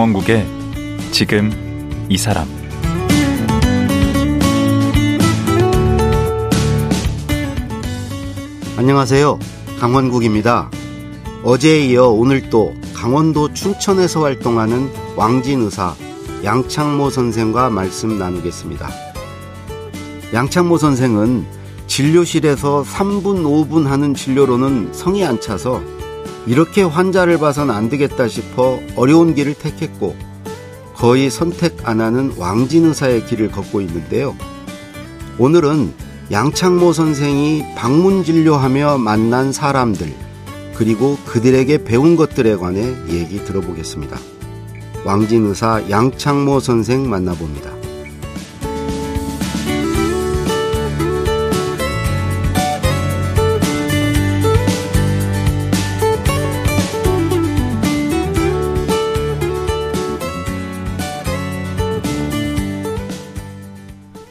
강원국의 지금 이 사람 안녕하세요. 강원국입니다. 어제에 이어 오늘 또 강원도 춘천에서 활동하는 왕진 의사 양창모 선생과 말씀 나누겠습니다. 양창모 선생은 진료실에서 3분, 5분 하는 진료로는 성이 안 차서 이렇게 환자를 봐선 안 되겠다 싶어 어려운 길을 택했고 거의 선택 안 하는 왕진 의사의 길을 걷고 있는데요. 오늘은 양창모 선생이 방문 진료하며 만난 사람들, 그리고 그들에게 배운 것들에 관해 얘기 들어보겠습니다. 왕진 의사 양창모 선생 만나봅니다.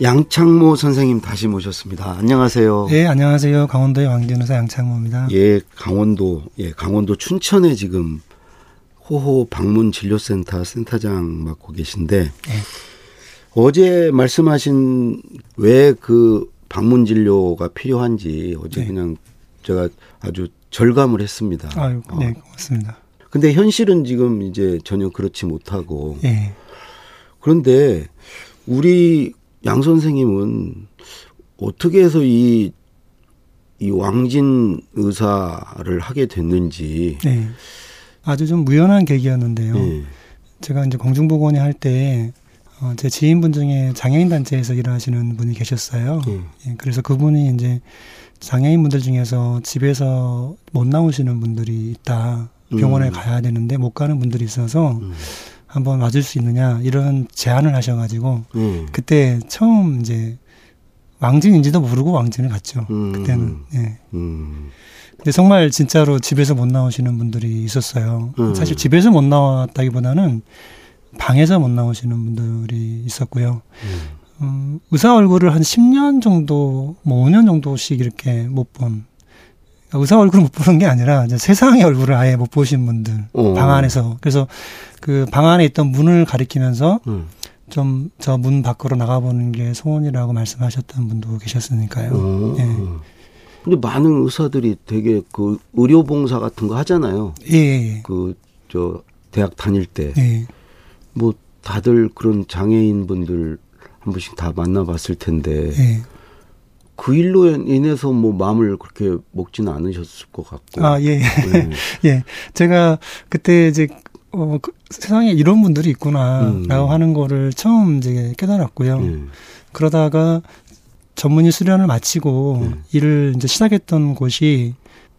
양창모 선생님 다시 모셨습니다. 안녕하세요. 예, 안녕하세요. 강원도의 왕진의사 양창모입니다. 예, 강원도, 예, 강원도 춘천에 지금 호호 방문 진료센터 센터장 맡고 계신데 예. 어제 말씀하신 왜 그 방문 진료가 필요한지 어제 네. 그냥 제가 아주 절감을 했습니다. 아유, 네, 어. 고맙습니다. 근데 현실은 지금 이제 전혀 그렇지 못하고 예. 그런데 우리 양 선생님은 어떻게 해서 이, 이 왕진 의사를 하게 됐는지. 네. 아주 좀 무연한 계기였는데요. 네. 제가 이제 공중보건회 할때 어, 제 지인분 중에 장애인 단체에서 일하시는 분이 계셨어요. 네. 예, 그래서 그분이 이제 장애인 분들 중에서 집에서 못 나오시는 분들이 있다. 병원에 음. 가야 되는데 못 가는 분들이 있어서 음. 한번 와줄 수 있느냐 이런 제안을 하셔가지고 음. 그때 처음 이제 왕진인지도 모르고 왕진을 갔죠. 음. 그때는. 예. 음. 근데 정말 진짜로 집에서 못 나오시는 분들이 있었어요. 음. 사실 집에서 못 나왔다기보다는 방에서 못 나오시는 분들이 있었고요. 음. 음, 의사 얼굴을 한 10년 정도, 뭐 5년 정도씩 이렇게 못 본. 의사 얼굴을 못 보는 게 아니라 세상의 얼굴을 아예 못 보신 분들 오. 방 안에서 그래서 그 방 안에 있던 문을 가리키면서 음. 좀저 문 밖으로 나가보는 게 소원이라고 말씀하셨던 분도 계셨으니까요. 음. 예. 근데 많은 의사들이 되게 그 의료 봉사 같은 거 하잖아요. 예. 예, 예. 그저 대학 다닐 때. 예. 뭐 다들 그런 장애인 분들 한 번씩 다 만나봤을 텐데. 예. 그 일로 인해서 뭐 마음을 그렇게 먹지는 않으셨을 것 같고. 아, 예. 네. 예. 제가 그때 이제 어, 그 세상에 이런 분들이 있구나라고 음. 하는 거를 처음 이제 깨달았고요. 음. 그러다가 전문의 수련을 마치고 음. 일을 이제 시작했던 곳이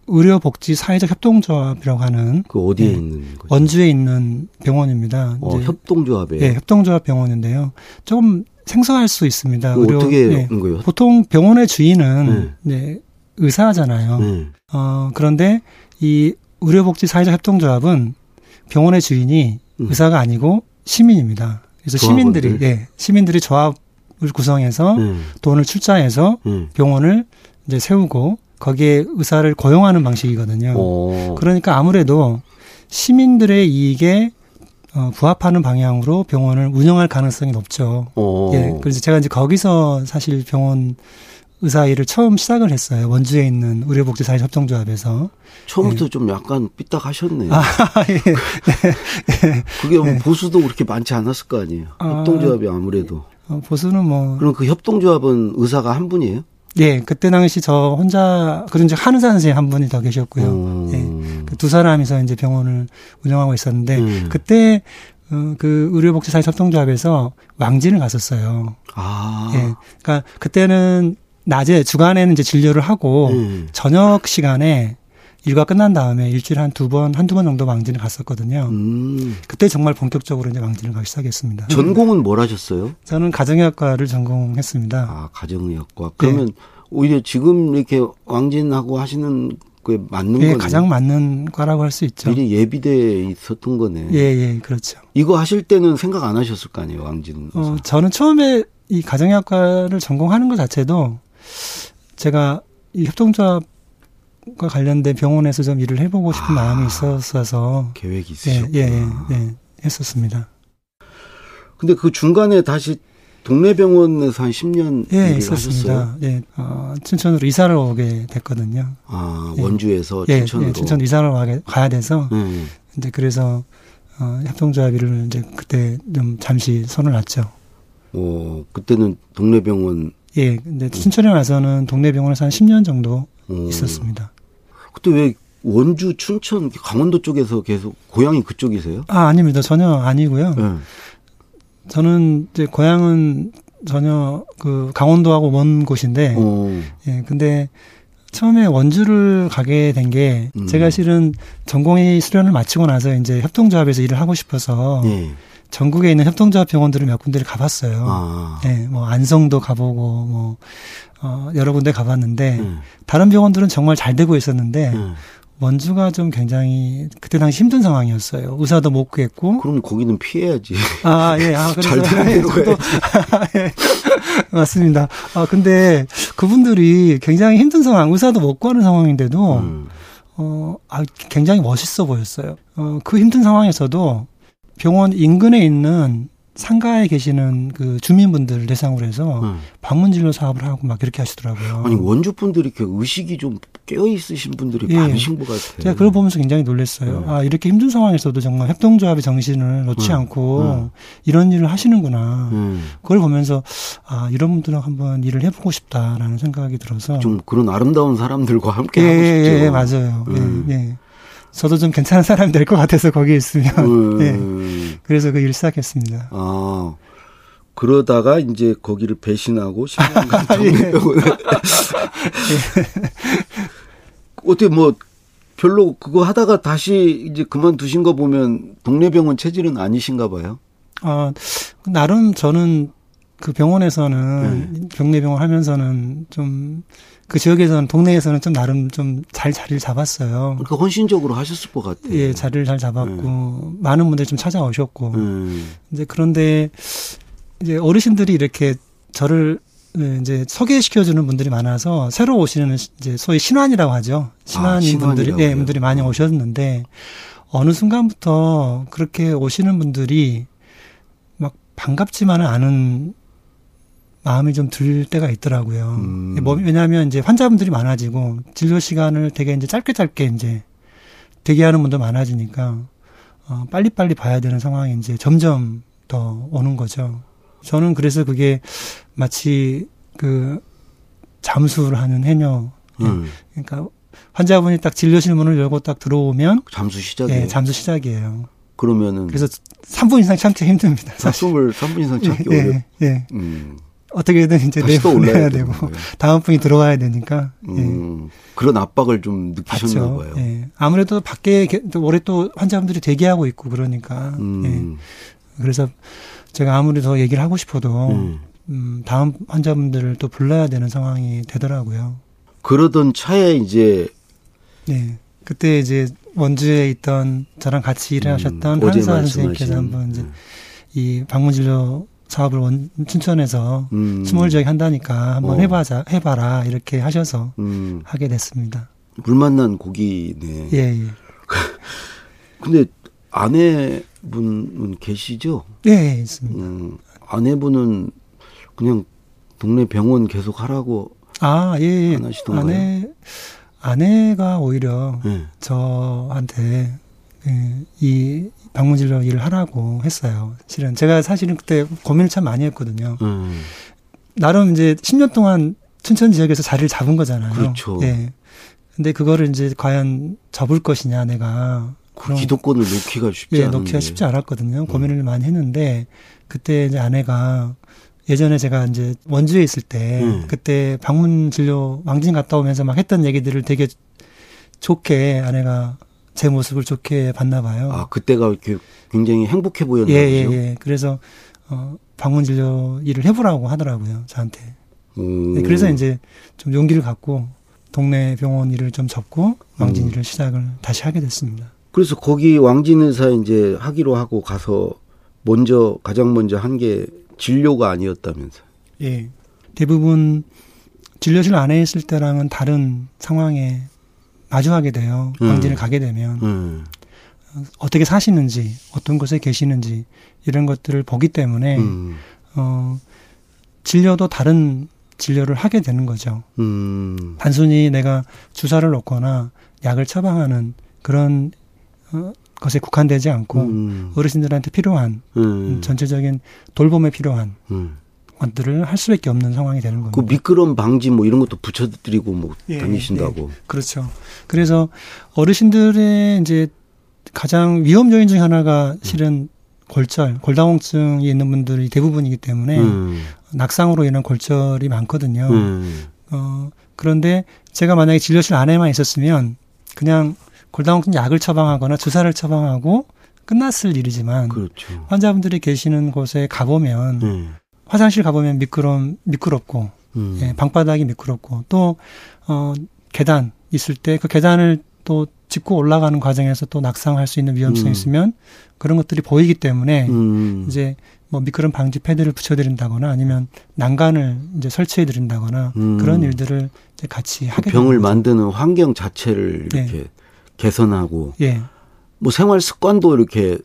의료복지 사회적 협동조합이라고 하는 그 어디에 네, 있는 거죠? 원주에 있는 병원입니다. 어, 협동조합에 네, 협동조합 병원인데요. 조금 생소할 수 있습니다. 의료, 어떻게 네, 거예요? 보통 병원의 주인은 네. 네 의사잖아요. 네. 어, 그런데 이 의료복지 사회적 협동조합은 병원의 주인이 음. 의사가 아니고 시민입니다. 그래서 조합원들. 시민들이 예, 시민들이 조합을 구성해서 음. 돈을 출자해서 음. 병원을 이제 세우고 거기에 의사를 고용하는 방식이거든요. 오. 그러니까 아무래도 시민들의 이익에 어, 부합하는 방향으로 병원을 운영할 가능성이 높죠. 오. 예. 그래서 제가 이제 거기서 사실 병원 의사 일을 처음 시작을 했어요. 원주에 있는 의료복지사회협동조합에서. 처음부터 예. 좀 약간 삐딱하셨네요. 아, 예. 예. 그게 뭐 예. 보수도 그렇게 많지 않았을 거 아니에요. 아, 협동조합이 아무래도. 어, 보수는 뭐. 그럼 그 협동조합은 의사가 한 분이에요? 예, 그때 당시 저 혼자 그런 즉 하는 선생님 한 분이 더 계셨고요. 음. 예, 그두 사람이서 이제 병원을 운영하고 있었는데 음. 그때 어, 그 의료복지사회 협동조합에서 왕진을 갔었어요. 아. 예, 그러니까 그때는 낮에 주간에는 이제 진료를 하고 음. 저녁 시간에 일과 끝난 다음에 일주일에 한 두 번, 한두 번 정도 왕진을 갔었거든요. 음. 그때 정말 본격적으로 이제 왕진을 가기 시작했습니다. 전공은 뭘 하셨어요? 저는 가정의학과를 전공했습니다. 아, 가정의학과. 그러면 네. 오히려 지금 이렇게 왕진하고 하시는 그 맞는 예, 가장 맞는 과라고 할 수 있죠. 미리 예비돼 있었던 거네. 예, 예, 그렇죠. 이거 하실 때는 생각 안 하셨을 거 아니에요, 왕진. 어, 저는 처음에 이 가정의학과를 전공하는 것 자체도 제가 이 협동조합과 관련된 병원에서 좀 일을 해보고 싶은 아, 마음이 있었어서 계획이 있으셨구나. 예, 예, 예, 예. 했었습니다. 근데 그 중간에 다시 동네 병원에서 한 10년 예, 있었습니다. 예, 어, 춘천으로 이사를 오게 됐거든요. 아, 원주에서 예, 춘천으로. 예, 춘천 이사를 가게, 가야 돼서 예. 이제 그래서 어, 협동조합 일을 이제 그때 좀 잠시 손을 놨죠. 어, 그때는 동네 병원 예, 근데 춘천에 와서는 동네 병원에서 한 10년 정도 어, 있었습니다. 그때 왜 원주, 춘천, 강원도 쪽에서 계속 고향이 그쪽이세요? 아, 아닙니다. 전혀 아니고요. 예. 저는 이제 고향은 전혀 그 강원도하고 먼 곳인데, 어, 예, 근데 처음에 원주를 가게 된게 음. 제가 실은 전공의 수련을 마치고 나서 이제 협동조합에서 일을 하고 싶어서 예. 전국에 있는 협동조합 병원들을 몇 군데를 가봤어요. 아. 예, 뭐 안성도 가보고 뭐 어, 여러 군데 가봤는데 예. 다른 병원들은 정말 잘 되고 있었는데 예. 원주가 좀 굉장히 그때 당시 힘든 상황이었어요. 의사도 못 구했고 그럼 거기는 피해야지. 아, 예. 아, 그래서 잘 되는 저도 예. 맞습니다. 아, 근데 그분들이 굉장히 힘든 상황, 의사도 못 구하는 상황인데도 음. 어, 아, 굉장히 멋있어 보였어요. 어, 그 힘든 상황에서도 병원 인근에 있는 상가에 계시는 그 주민분들 대상으로 해서 음. 방문 진료 사업을 하고 막 이렇게 하시더라고요. 아니 원주 분들이 이렇게 의식이 좀 깨어 있으신 분들이 예. 많으신 것 같아요. 제가 그걸 보면서 굉장히 놀랐어요. 네. 아, 이렇게 힘든 상황에서도 정말 협동조합의 정신을 놓지 네. 않고 네. 이런 일을 하시는구나. 음. 그걸 보면서 아, 이런 분들랑 한번 일을 해보고 싶다라는 생각이 들어서. 좀 그런 아름다운 사람들과 함께 예, 하고 예, 싶죠. 예, 맞아요. 음. 예, 예. 저도 좀 괜찮은 사람이 될 것 같아서 거기에 있으면. 예. 음. 그래서 그일 시작했습니다. 아 그러다가 이제 거기를 배신하고 10년간 예. 정례병원에 어떻게 뭐 별로 그거 하다가 다시 이제 그만두신 거 보면 동네병원 체질은 아니신가 봐요. 아, 나름 저는 그 병원에서는 네. 병내병원 하면서는 좀 그 지역에서는 동네에서는 좀 나름 좀 잘 자리를 잡았어요. 그러니까 헌신적으로 하셨을 것 같아요. 예, 자리를 잘 잡았고 많은 분들이 좀 찾아오셨고 음. 이제 그런데 이제 어르신들이 이렇게 저를 네, 이제 소개시켜주는 분들이 많아서 새로 오시는 이제 소위 신환이라고 하죠. 신환인 분들이 신환이라고 예. 분들이 많이 어. 오셨는데 어느 순간부터 그렇게 오시는 분들이 막 반갑지만은 않은 마음이 좀 들 때가 있더라고요. 음. 뭐, 왜냐하면 이제 환자분들이 많아지고 진료 시간을 되게 이제 짧게 짧게 이제 대기하는 분도 많아지니까 어, 빨리빨리 봐야 되는 상황이 이제 점점 더 오는 거죠. 저는 그래서 그게 마치 그 잠수를 하는 해녀. 음. 그러니까 환자분이 딱 진료실 문을 열고 딱 들어오면 잠수 시작이에요. 예, 잠수 시작이에요. 그러면은 그래서 3분 이상 참기 힘듭니다. 사실. 숨을 3분 이상 참기 예, 어렵. 예, 예. 음. 어떻게든 이제 내보 내야 올라야 되고. 다음 분이 들어와야 되니까. 예. 음. 그런 압박을 좀 느끼셨나 맞죠. 봐요. 예. 아무래도 밖에 게- 또 환자분들이 대기하고 있고 그러니까. 음. 예. 그래서 제가 아무리 더 얘기를 하고 싶어도 음. 음, 다음 환자분들을 또 불러야 되는 상황이 되더라고요. 그러던 차에 이제 네. 그때 이제 원주에 있던 저랑 같이 일을 음, 하셨던 어제 한사 선생님께서 한번 이제 음. 이 방문진료 사업을 원, 춘천에서 음. small 지역에 한다니까 한번 어. 해보자, 해봐라 이렇게 하셔서 음. 하게 됐습니다. 물 만난 고기네. 예, 예. 근데 아내분은 계시죠? 예, 예, 있습니다. 음. 아내분은 그냥 동네 병원 계속 하라고. 아, 예, 예. 안 하시던가요? 아내, 아내가 오히려 예. 저한테 예, 이 방문진료 일을 하라고 했어요. 실은 제가 사실은 그때 고민을 참 많이 했거든요. 음. 나름 이제 10년 동안 춘천 지역에서 자리를 잡은 거잖아요. 그렇죠. 예. 근데 그거를 이제 과연 접을 것이냐 내가 그 기도권을 놓기가 쉽지 예, 않은데. 놓기가 쉽지 않았거든요. 고민을 많이 했는데 그때 이제 아내가 예전에 제가 이제 원주에 있을 때 음. 그때 방문 진료 왕진 갔다 오면서 막 했던 얘기들을 되게 좋게 아내가 제 모습을 좋게 봤나 봐요. 아 그때가 굉장히 행복해 보였나 예, 예, 보죠. 예. 그래서 어 방문 진료 일을 해 보라고 하더라고요, 저한테. 음. 네, 그래서 이제 좀 용기를 갖고 동네 병원 일을 좀 접고 왕진 음. 일을 시작을 다시 하게 됐습니다. 그래서 거기 왕진 의사 이제 하기로 하고 가서 먼저 가장 먼저 한 게 진료가 아니었다면서. 예. 대부분 진료실 안에 있을 때랑은 다른 상황에 마주하게 돼요. 음. 왕진을 가게 되면. 음. 어떻게 사시는지, 어떤 곳에 계시는지 이런 것들을 보기 때문에 음. 어 진료도 다른 진료를 하게 되는 거죠. 음. 단순히 내가 주사를 놓거나 약을 처방하는 그런 어, 것에 국한되지 않고 음. 어르신들한테 필요한 음. 전체적인 돌봄에 필요한 음. 것들을 할 수밖에 없는 상황이 되는 겁니다. 그 미끄럼 방지 뭐 이런 것도 붙여드리고 뭐 예, 다니신다고. 예, 그렇죠. 그래서 어르신들의 이제 가장 위험 요인 중 하나가 실은 골절, 골다공증이 있는 분들이 대부분이기 때문에 음. 낙상으로 인한 골절이 많거든요. 음. 어, 그런데 제가 만약에 진료실 안에만 있었으면 그냥 골다공증 약을 처방하거나 주사를 처방하고 끝났을 일이지만 그렇죠. 환자분들이 계시는 곳에 가보면 음. 화장실 가보면 미끄럼 미끄럽고 음. 예, 방바닥이 미끄럽고 또 어, 계단 있을 때 그 계단을 또 짚고 올라가는 과정에서 또 낙상할 수 있는 위험성이 음. 있으면 그런 것들이 보이기 때문에 음. 이제 뭐 미끄럼 방지 패드를 붙여드린다거나 아니면 난간을 이제 설치해드린다거나 음. 그런 일들을 이제 같이 그 하게 그 병을 만드는 환경 자체를 이렇게 예. 개선하고 예. 뭐 생활 습관도 이렇게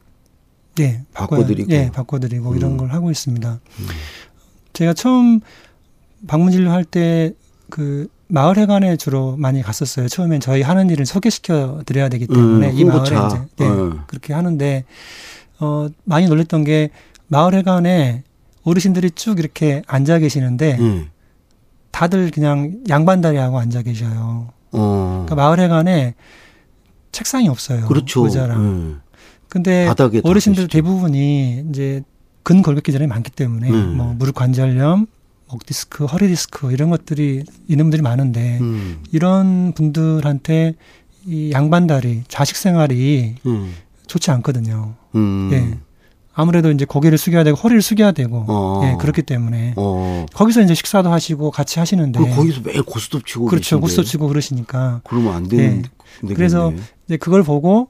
예, 바꿔드리고 예, 바꿔드리고 음. 이런 걸 하고 있습니다. 음. 제가 처음 방문 진료할 때 그 마을회관에 주로 많이 갔었어요. 처음엔 저희 하는 일을 소개시켜 드려야 되기 때문에 음, 이 마을에 이제 네, 음. 그렇게 하는데 어 많이 놀랬던 게 마을회관에 어르신들이 쭉 이렇게 앉아 계시는데 음. 다들 그냥 양반다리하고 앉아 계셔요. 어. 그러니까 마을회관에 책상이 없어요. 그렇죠. 의자랑. 음. 근데 어르신들 대부분이 이제 근골격기전이 많기 때문에 음. 뭐 무릎 관절염, 목 디스크, 허리 디스크 이런 것들이 있는 분들이 많은데 음. 이런 분들한테 이 양반다리 자식 생활이 음. 좋지 않거든요. 음. 예. 아무래도 이제 고개를 숙여야 되고 허리를 숙여야 되고 어. 예 그렇기 때문에 어. 거기서 이제 식사도 하시고 같이 하시는데 거기서 매일 고스톱 치고 그렇죠 고스톱 치고 그러시니까 그러면 안 되는 예. 그래서 이제 그걸 보고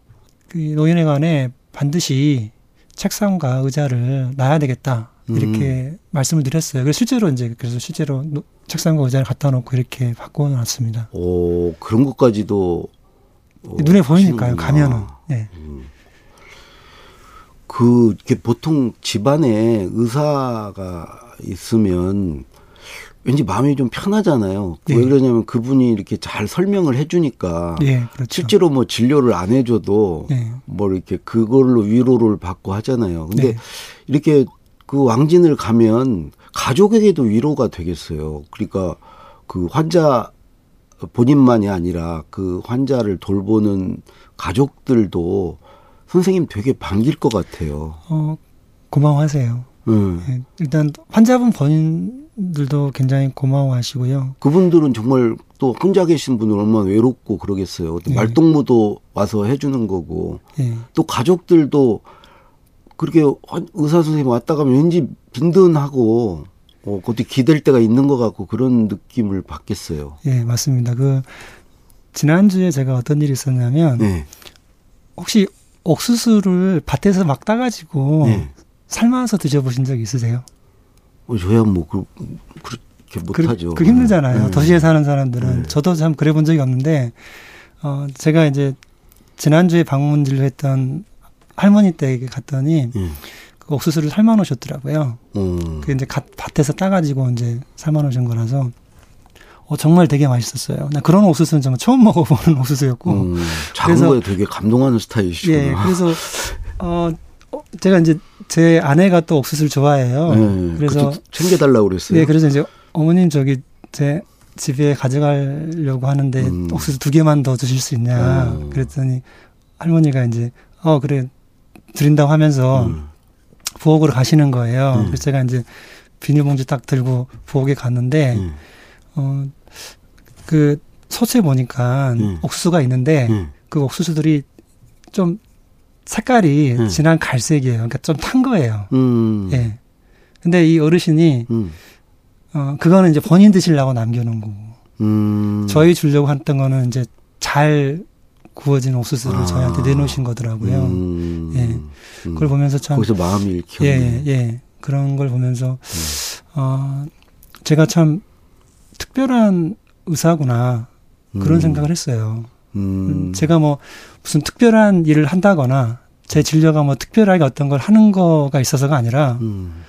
그 노인회관에 반드시 책상과 의자를 놔야 되겠다 이렇게 음. 말씀을 드렸어요. 그래서 실제로 이제 그래서 실제로 책상과 의자를 갖다 놓고 이렇게 바꿔 놨습니다. 오 그런 것까지도 어, 눈에 보이니까요. 가면은. 네. 음. 그 보통 집안에 의사가 있으면 왠지 마음이 좀 편하잖아요. 네. 왜 그러냐면 그분이 이렇게 잘 설명을 해주니까 네, 그렇죠. 실제로 뭐 진료를 안 해줘도 네. 뭐 이렇게 그걸로 위로를 받고 하잖아요. 근데 네. 이렇게 그 왕진을 가면 가족에게도 위로가 되겠어요. 그러니까 그 환자 본인만이 아니라 그 환자를 돌보는 가족들도 선생님 되게 반길 것 같아요. 어, 고마워하세요. 음. 네, 일단 환자분 본 인들도 굉장히 고마워하시고요. 그분들은 정말 또 혼자 계신 분은 얼마나 외롭고 그러겠어요. 네. 말동무도 와서 해주는 거고 네. 또 가족들도 그렇게 의사 선생님 왔다 가면 왠지 빈든하고 어, 그것도 기댈 때가 있는 것 같고 그런 느낌을 받겠어요. 예, 맞습니다. 그 지난주에 제가 어떤 일이 있었냐면 네. 혹시 옥수수를 밭에서 막 따가지고 네. 삶아서 드셔보신 적 있으세요? 어, 저야 뭐 그, 그렇게 못하죠. 그, 그 힘들잖아요. 네. 도시에 사는 사람들은 네. 저도 참 그래 본 적이 없는데 어 제가 이제 지난주에 방문 진료 했던 할머니 댁에 갔더니 음. 그 옥수수를 삶아 놓으셨더라고요. 음. 그 이제 갓, 밭에서 따가지고 이제 삶아 놓으신 거라서 어, 정말 되게 맛있었어요. 나 그런 옥수수는 정말 처음 먹어보는 옥수수였고. 음, 작은 그래서, 거에 되게 감동하는 스타일이시구나. 예, 그래서 어, 어, 제가 이제 제 아내가 또 옥수수를 좋아해요. 네, 그래서 챙겨달라고 그랬어요. 네, 그래서 이제 어머님 저기 제 집에 가져가려고 하는데 음. 옥수수 두 개만 더 주실 수 있냐. 음. 그랬더니 할머니가 이제 어 그래 드린다고 하면서 음. 부엌으로 가시는 거예요. 음. 그래서 제가 이제 비닐봉지 딱 들고 부엌에 갔는데 음. 어그 소체 보니까 음. 옥수수가 있는데 음. 그 옥수수들이 좀 색깔이 음. 진한 갈색이에요. 그러니까 좀 탄 거예요. 예. 근데 이 어르신이 어 그거는 이제 본인 드시려고 남겨놓은 거고 저희 주려고 했던 거는 이제 잘 구워진 옥수수를 아. 저희한테 내놓으신 거더라고요. 음. 예. 그걸 보면서 참 거기서 마음이 읽혔네. 예, 예. 그런 걸 보면서 음. 어 제가 참 특별한 의사구나 그런 음. 생각을 했어요. 음. 제가 뭐 무슨 특별한 일을 한다거나 제 진료가 뭐 특별하게 어떤 걸 하는 거가 있어서가 아니라 음.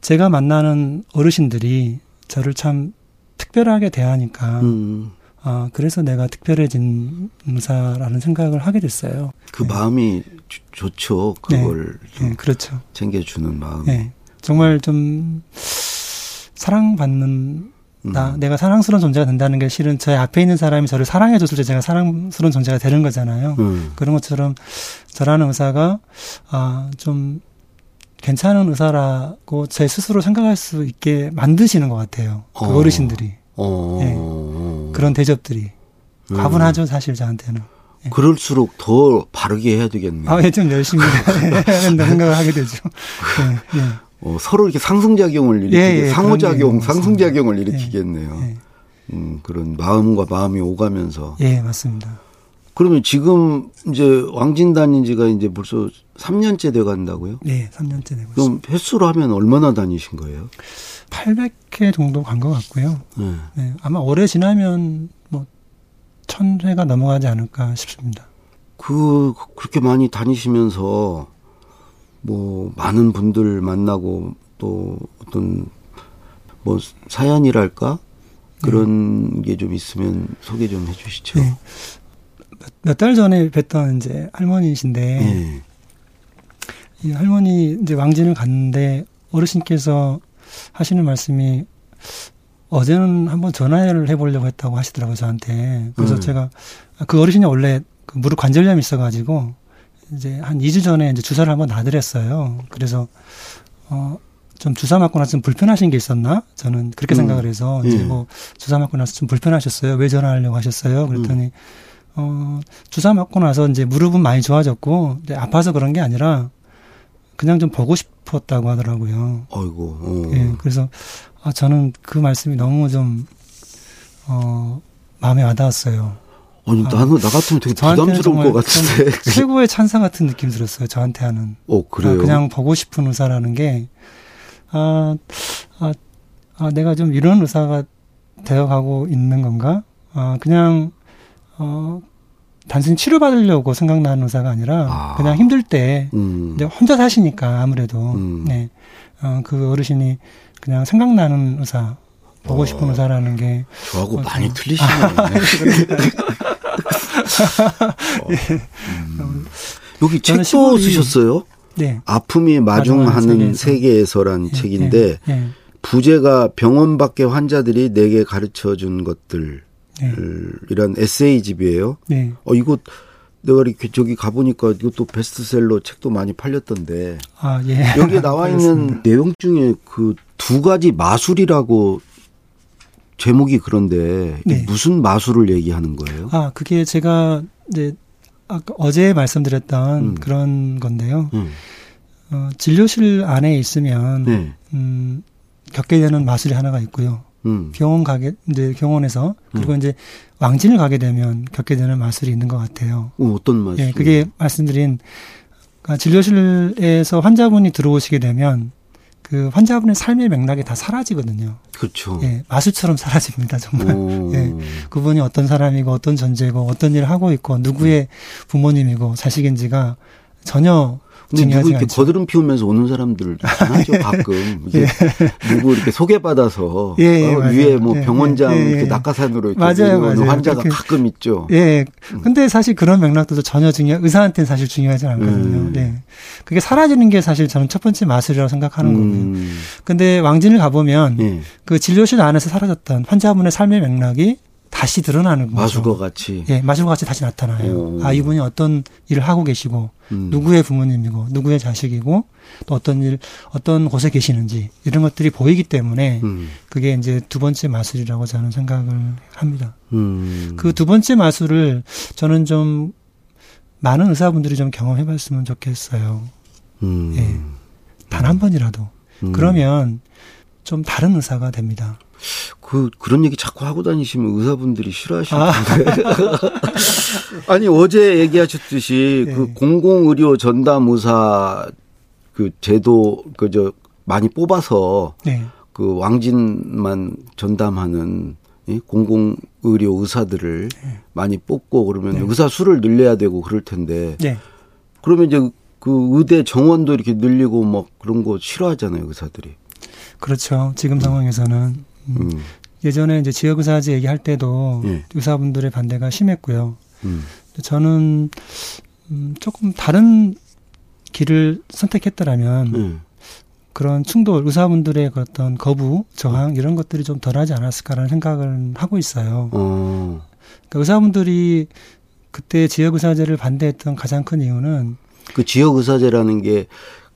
제가 만나는 어르신들이 저를 참 특별하게 대하니까 음. 아 그래서 내가 특별해진 의사라는 생각을 하게 됐어요. 그 네. 마음이 주, 좋죠. 그걸 네. 네. 그렇죠. 챙겨주는 마음. 네. 정말 좀 사랑받는 나 음. 내가 사랑스러운 존재가 된다는 게 실은 제 앞에 있는 사람이 저를 사랑해줬을 때 제가 사랑스러운 존재가 되는 거잖아요. 음. 그런 것처럼 저라는 의사가 아좀 괜찮은 의사라고 제 스스로 생각할 수 있게 만드시는 것 같아요. 그 어. 르신들이 어. 네. 그런 대접들이 음. 과분하죠 사실 저한테는. 네. 그럴수록 더 바르게 해야 되겠네요. 아, 예, 좀 열심히 해야 된다 생각을 하게 되죠. 네, 네. 어, 서로 이렇게 상승작용을 일으키게, 예, 예, 상호작용, 상승작용을 일으키겠네요. 예, 예. 음, 그런 마음과 마음이 오가면서. 예, 맞습니다. 그러면 지금 이제 왕진 다닌 지가 이제 벌써 3년째 돼 간다고요? 네, 3년째 되고 그럼 있습니다. 횟수로 하면 얼마나 다니신 거예요? 800회 정도 간 것 같고요. 네. 네. 아마 올해 지나면 뭐 1000회가 넘어가지 않을까 싶습니다. 그 그렇게 많이 다니시면서 뭐 많은 분들 만나고 또 어떤 뭐 사연이랄까 그런 네. 게좀 있으면 소개 좀 해주시죠. 네. 몇달 전에 뵀던 이제 할머니신데 네. 이 할머니 이제 왕진을 갔는데 어르신께서 하시는 말씀이 어제는 한번 전화를 해보려고 했다고 하시더라고요 저한테. 그래서 네. 제가 그 어르신이 원래 그 무릎 관절염이 있어가지고 이제 한 2주 전에 이제 주사를 한번 놔드렸어요. 그래서 어. 좀 주사 맞고 나서 좀 불편하신 게 있었나? 저는 그렇게 음. 생각을 해서 이제 예. 뭐 주사 맞고 나서 좀 불편하셨어요. 왜 전화하려고 하셨어요? 그랬더니 음. 어 주사 맞고 나서 이제 무릎은 많이 좋아졌고 이제 아파서 그런 게 아니라 그냥 좀 보고 싶었다고 하더라고요. 아이고. 어. 예. 그래서 아 저는 그 말씀이 너무 좀 어, 마음에 와닿았어요. 아니, 아, 나는, 나 같으면 되게 부담스러울 것 같은데. 최고의 찬사 같은 느낌 들었어요, 저한테 하는. 어, 그래요? 아, 그냥 보고 싶은 의사라는 게, 아, 아, 아, 내가 좀 이런 의사가 되어가고 있는 건가? 아, 그냥, 어, 단순히 치료받으려고 생각나는 의사가 아니라, 아. 그냥 힘들 때, 음. 이제 혼자 사시니까 아무래도, 음. 네. 어, 그 어르신이 그냥 생각나는 의사, 보고 어. 싶은 의사라는 게. 저하고 어, 많이 틀리시네요. 어. 음. 여기 책도 쓰셨어요? 네. 아픔이 마중하는 세계에서란 네, 책인데 네, 네. 부제가 병원 밖의 환자들이 내게 가르쳐 준 것들 네. 이런 에세이집이에요. 네. 어 이거 내가 이렇게 저기 가보니까 이것도 베스트셀러 책도 많이 팔렸던데. 아, 예. 여기에 나와 있는 내용 중에 그 두 가지 마술이라고 제목이 그런데 네. 무슨 마술을 얘기하는 거예요? 아, 그게 제가 이제 아까 어제 말씀드렸던 음. 그런 건데요. 음. 어, 진료실 안에 있으면 네. 음, 겪게 되는 마술이 하나가 있고요. 음. 병원 가게 이제 병원에서 그리고 음. 이제 왕진을 가게 되면 겪게 되는 마술이 있는 것 같아요. 어, 떤 마술? 예, 그게 말씀드린 그러니까 진료실에서 환자분이 들어오시게 되면 그 환자분의 삶의 맥락이 다 사라지거든요. 그렇죠. 예, 마술처럼 사라집니다, 정말. 예, 그분이 어떤 사람이고 어떤 존재고 어떤 일을 하고 있고 누구의 부모님이고 자식인지가 전혀 근데 누구 이렇게 않죠. 거드름 피우면서 오는 사람들 있죠 가끔 이게 예. 누구 이렇게 소개받아서 예, 예, 어, 위에 뭐 예, 병원장 예, 예, 이렇게 낙하산으로 이렇게 맞아요, 맞아요. 환자가 그렇게. 가끔 있죠. 예. 음. 근데 사실 그런 맥락도 전혀 중요 의사한테는 사실 중요하지 않거든요. 음. 예. 그게 사라지는 게 사실 저는 첫 번째 마술이라고 생각하는 음. 거고요. 근데 왕진을 가보면 그 진료실 안에서 사라졌던 환자분의 삶의 맥락이 다시 드러나는 거죠. 마술과 같이. 예, 마술과 같이 다시 나타나요. 오. 아, 이분이 어떤 일을 하고 계시고, 음. 누구의 부모님이고, 누구의 자식이고, 또 어떤 일, 어떤 곳에 계시는지, 이런 것들이 보이기 때문에, 음. 그게 이제 두 번째 마술이라고 저는 생각을 합니다. 음. 그두 번째 마술을 저는 좀 많은 의사분들이 좀 경험해 봤으면 좋겠어요. 음. 예. 단 한 번이라도. 음. 그러면 좀 다른 의사가 됩니다. 그 그런 얘기 자꾸 하고 다니시면 의사분들이 싫어하시는데. 아. 니 어제 얘기하셨듯이 네. 그 공공 의료 전담 의사 그 제도 그 저 많이 뽑아서 네. 그 왕진만 전담하는 예? 공공 의료 의사들을 네. 많이 뽑고 그러면 네. 의사 수를 늘려야 되고 그럴 텐데 네. 그러면 이제 그 의대 정원도 이렇게 늘리고 막 그런 거 싫어하잖아요 의사들이. 그렇죠. 지금 음. 상황에서는 음. 음. 예전에 이제 지역의사제 얘기할 때도 예. 의사분들의 반대가 심했고요. 음. 저는 음, 조금 다른 길을 선택했더라면 음. 그런 충돌, 의사분들의 그 어떤 거부, 저항 이런 것들이 좀 덜하지 않았을까라는 생각을 하고 있어요. 어. 그러니까 의사분들이 그때 지역의사제를 반대했던 가장 큰 이유는 그 지역의사제라는 게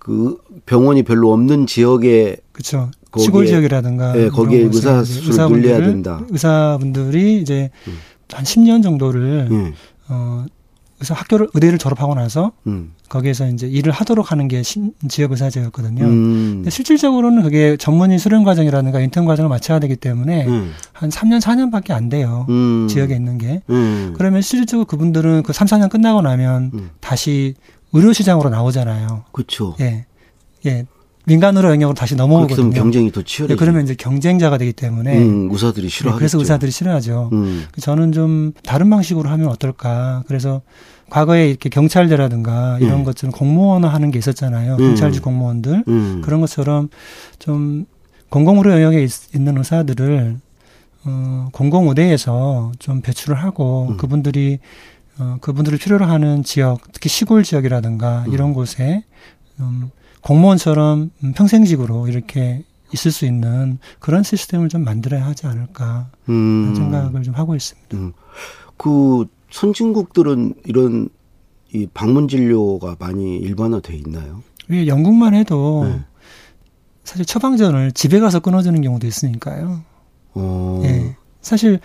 그 병원이 별로 없는 지역에 그렇죠. 시골 지역이라든가 네, 거기에 의사 수를 늘려야 된다. 의사분들이 이제 음. 한 10년 정도를 음. 어 의사 학교를 의대를 졸업하고 나서 음. 거기에서 이제 일을 하도록 하는 게 신, 지역 의사제였거든요. 음. 근데 실질적으로는 그게 전문의 수련 과정이라든가 인턴 과정을 마쳐야 되기 때문에 음. 한 3년 4년밖에 안 돼요. 음. 지역에 있는 게. 음. 그러면 실질적으로 그분들은 그 3, 4년 끝나고 나면 음. 다시 의료 시장으로 나오잖아요. 그렇죠. 예. 예. 민간으로 영역으로 다시 넘어오거든요. 경쟁이 더 치열해. 네, 그러면 이제 경쟁자가 되기 때문에 음, 의사들이 싫어하죠. 네, 그래서 의사들이 싫어하죠. 음. 저는 좀 다른 방식으로 하면 어떨까. 그래서 과거에 이렇게 경찰대라든가 이런 음. 것처럼 공무원을 하는 게 있었잖아요. 음. 경찰직 공무원들 음. 그런 것처럼 좀 공공의료 영역에 있, 있는 의사들을 어, 공공의대에서 좀 배출을 하고 음. 그분들이 어, 그분들을 필요로 하는 지역, 특히 시골 지역이라든가 이런 곳에 음, 공무원처럼 평생직으로 이렇게 있을 수 있는 그런 시스템을 좀 만들어야 하지 않을까 음. 생각을 좀 하고 있습니다. 음. 그 선진국들은 이런 이 방문 진료가 많이 일반화돼 있나요? 예, 영국만 해도 네. 사실 처방전을 집에 가서 끊어주는 경우도 있으니까요. 어. 예. 사실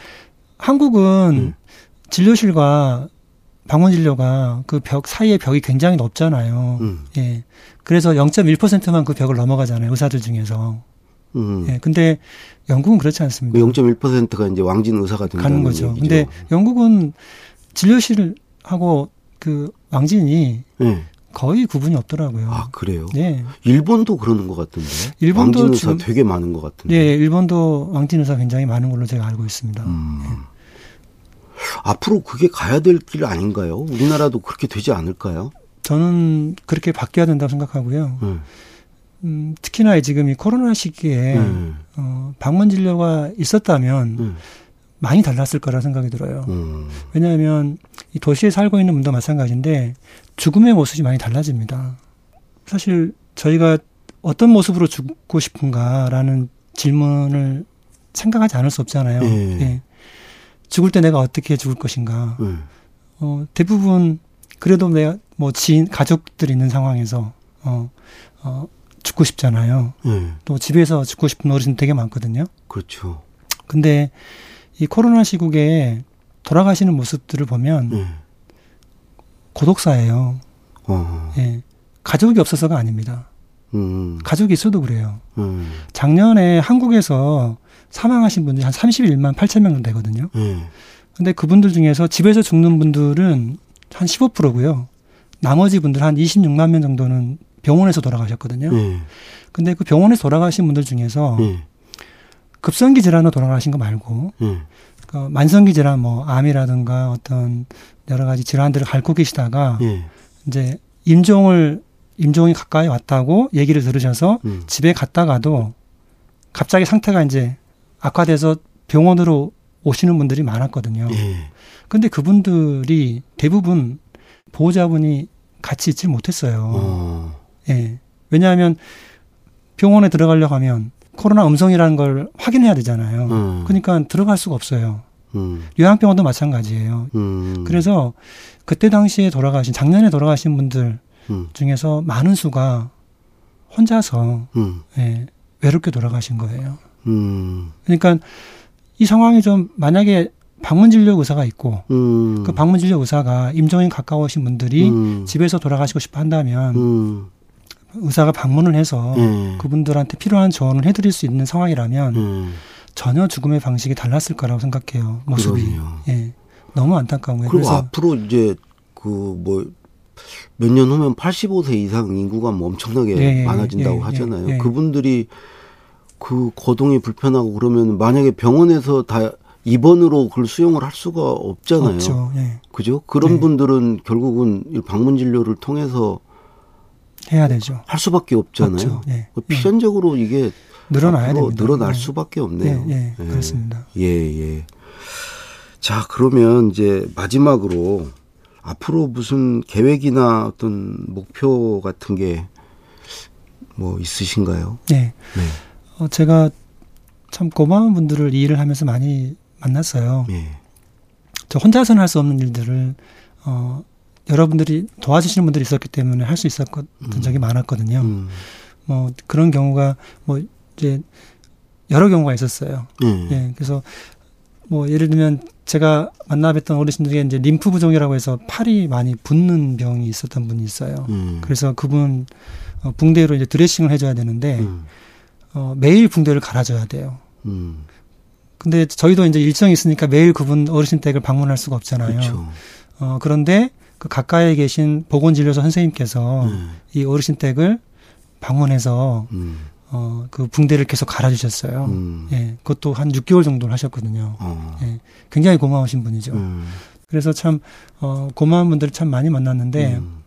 한국은 음. 진료실과 방문 진료가 그 벽 사이의 벽이 굉장히 높잖아요. 음. 예. 그래서 0.1%만 그 벽을 넘어가잖아요. 의사들 중에서. 음. 예. 근데 영국은 그렇지 않습니다. 0.1%가 이제 왕진 의사가 된다는 가는 거죠. 얘기죠. 근데 영국은 진료실 하고 그 왕진이 네. 거의 구분이 없더라고요. 아 그래요? 네. 일본도 그러는 것 같은데. 일본도 왕진 의사 되게 많은 것 같은데. 네, 일본도 왕진 의사 굉장히 많은 걸로 제가 알고 있습니다. 음. 네. 앞으로 그게 가야 될 길 아닌가요? 우리나라도 그렇게 되지 않을까요? 저는 그렇게 바뀌어야 된다고 생각하고요. 네. 음, 특히나 지금 이 코로나 시기에 네. 어, 방문 진료가 있었다면 네. 많이 달랐을 거라 생각이 들어요. 음. 왜냐하면 이 도시에 살고 있는 분도 마찬가지인데 죽음의 모습이 많이 달라집니다. 사실 저희가 어떤 모습으로 죽고 싶은가라는 질문을 생각하지 않을 수 없잖아요. 예. 예. 죽을 때 내가 어떻게 죽을 것인가. 예. 어, 대부분 그래도 내가 뭐 지인 가족들 있는 상황에서 어, 어 죽고 싶잖아요. 예. 또 집에서 죽고 싶은 어르신 되게 많거든요. 그렇죠. 근데 이 코로나 시국에 돌아가시는 모습들을 보면 네. 고독사예요. 어. 예. 가족이 없어서가 아닙니다. 음. 가족이 있어도 그래요. 음. 작년에 한국에서 사망하신 분들이 한 31만 8천 명 되거든요. 음. 근데 그분들 중에서 집에서 죽는 분들은 한 15%고요. 나머지 분들 한 26만 명 정도는 병원에서 돌아가셨거든요. 음. 근데 그 병원에서 돌아가신 분들 중에서 음. 급성기 질환으로 돌아가신 거 말고 음. 그 만성기 질환 뭐 암이라든가 어떤 여러 가지 질환들을 앓고 계시다가 예. 이제 임종을 임종이 가까이 왔다고 얘기를 들으셔서 음. 집에 갔다가도 갑자기 상태가 이제 악화돼서 병원으로 오시는 분들이 많았거든요. 예. 근데 그분들이 대부분 보호자분이 같이 있지 못했어요. 어. 예. 왜냐하면 병원에 들어가려고 하면 코로나 음성이라는 걸 확인해야 되잖아요. 음. 그러니까 들어갈 수가 없어요. 음. 요양병원도 마찬가지예요. 음. 그래서 그때 당시에 돌아가신 작년에 돌아가신 분들 음. 중에서 많은 수가 혼자서 음. 예, 외롭게 돌아가신 거예요. 음. 그러니까 이 상황이 좀 만약에 방문 진료 의사가 있고 그 방문 진료 의사가 임종이 가까우신 분들이 집에서 돌아가시고 싶어 한다면 의사가 방문을 해서 음. 그분들한테 필요한 조언을 해드릴 수 있는 상황이라면 음. 전혀 죽음의 방식이 달랐을 거라고 생각해요. 모습이. 그럼요. 예. 너무 안타까운 거예요. 그리고 앞으로 이제 그뭐 몇 년 후면 85세 이상 인구가 뭐 엄청나게 예, 예 많아진다고 예, 하잖아요. 예, 예, 그분들이 그 거동이 불편하고 그러면 만약에 병원에서 다 입원으로 그걸 수용을 할 수가 없잖아요. 없죠. 예. 그죠? 그런 네. 분들은 결국은 방문 진료를 통해서 해야 되죠. 할 수밖에 없잖아요. 예. 그 필연적으로 이게 늘어나야 됩니다. 늘어날 예. 수밖에 없네요. 예, 예, 예. 그렇습니다. 예, 예. 자, 그러면 이제 마지막으로 앞으로 무슨 계획이나 어떤 목표 같은 게 뭐 있으신가요? 네. 네. 어, 제가 참 고마운 분들을 이 일을 하면서 많이 만났어요. 네. 저 혼자서는 할 수 없는 일들을 어, 여러분들이 도와주시는 분들이 있었기 때문에 할 수 있었던 음. 적이 많았거든요. 음. 뭐 그런 경우가 뭐 이제 여러 경우가 있었어요. 음. 예. 그래서 뭐 예를 들면 제가 만나 뵀던 어르신 중에 이제 림프 부종이라고 해서 팔이 많이 붓는 병이 있었던 분이 있어요. 음. 그래서 그분 어, 붕대로 이제 드레싱을 해줘야 되는데 음. 어, 매일 붕대를 갈아줘야 돼요. 음. 근데 저희도 이제 일정이 있으니까 매일 그분 어르신 댁을 방문할 수가 없잖아요. 그렇죠. 어, 그런데 그 가까이에 계신 보건진료소 선생님께서 음. 이 어르신 댁을 방문해서 음. 어, 그 붕대를 계속 갈아주셨어요. 음. 예, 그것도 한 6개월 정도를 하셨거든요. 어. 예, 굉장히 고마우신 분이죠. 음. 그래서 참, 어, 고마운 분들을 참 많이 만났는데, 음.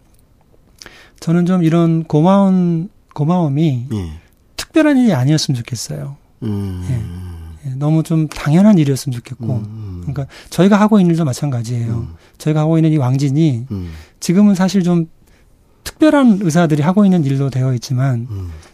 저는 좀 이런 고마운, 고마움이 예. 특별한 일이 아니었으면 좋겠어요. 음. 예. 예, 너무 좀 당연한 일이었으면 좋겠고, 음. 그러니까 저희가 하고 있는 일도 마찬가지예요. 음. 저희가 하고 있는 이 왕진이 지금은 사실 좀 특별한 의사들이 하고 있는 일도 되어 있지만,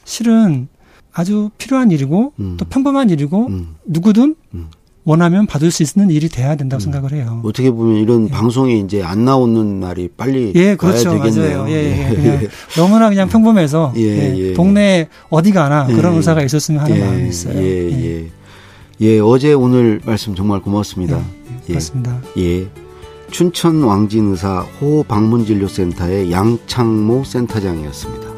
실은 아주 필요한 일이고 음. 또 평범한 일이고 음. 누구든 음. 원하면 받을 수 있는 일이 돼야 된다고 음. 생각을 해요. 어떻게 보면 이런 예. 방송이 이제 안 나오는 날이 빨리 예, 그렇죠. 되겠네요. 맞아요. 예, 예. 그냥 너무나 그냥 평범해서 예, 예, 예. 동네 어디 가나 그런 의사가 있었으면 하는 마음이 있어요. 예, 예. 예, 어제 오늘 말씀 정말 고맙습니다. 예, 고맙습니다. 예. 춘천 왕진 의사 호 방문진료센터의 양창모 센터장이었습니다.